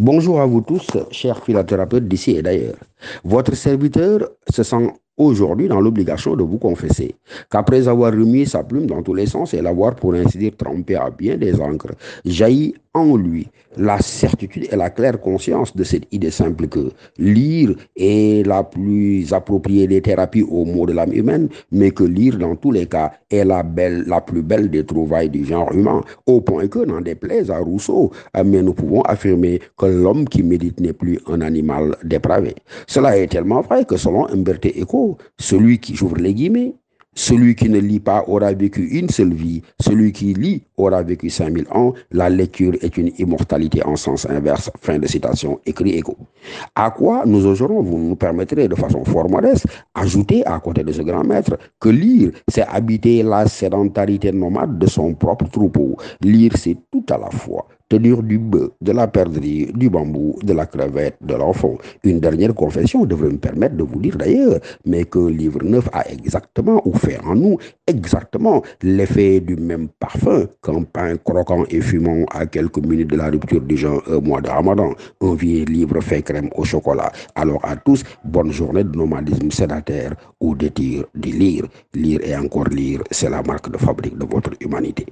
Bonjour à vous tous, chers philothérapeutes d'ici et d'ailleurs. Votre serviteur se sent aujourd'hui dans l'obligation de vous confesser qu'après avoir remis sa plume dans tous les sens et l'avoir pour ainsi dire trempé à bien des encres, jaillit en lui la certitude et la claire conscience de cette idée simple que lire est la plus appropriée des thérapies au mot de l'âme humaine, mais que lire dans tous les cas est la belle, la plus belle des trouvailles du genre humain, au point que, n'en déplaise à Rousseau, mais nous pouvons affirmer que l'homme qui médite n'est plus un animal dépravé. Cela est tellement vrai que selon Umberto Eco, celui qui, j'ouvre les guillemets, celui qui ne lit pas aura vécu une seule vie. Celui qui lit aura vécu 5000 ans. La lecture est une immortalité en sens inverse. Fin de citation, écrit Ego. À quoi nous oserons, vous nous permettrez de façon fort modeste, ajouter à côté de ce grand maître que lire, c'est habiter la sédentarité nomade de son propre troupeau. Lire, c'est tout à la fois tenir du bœuf, de la perdrix, du bambou, de la crevette, de l'enfant. Une dernière confession devrait me permettre de vous dire d'ailleurs, mais qu'un livre neuf a exactement, ou fait en nous, exactement l'effet du même parfum qu'un pain croquant et fumant à quelques minutes de la rupture du genre mois de ramadan. Un vieux livre fait au chocolat. Alors à tous, bonne journée de nomadisme sédataire ou de tir, de lire. Lire et encore lire, c'est la marque de fabrique de votre humanité.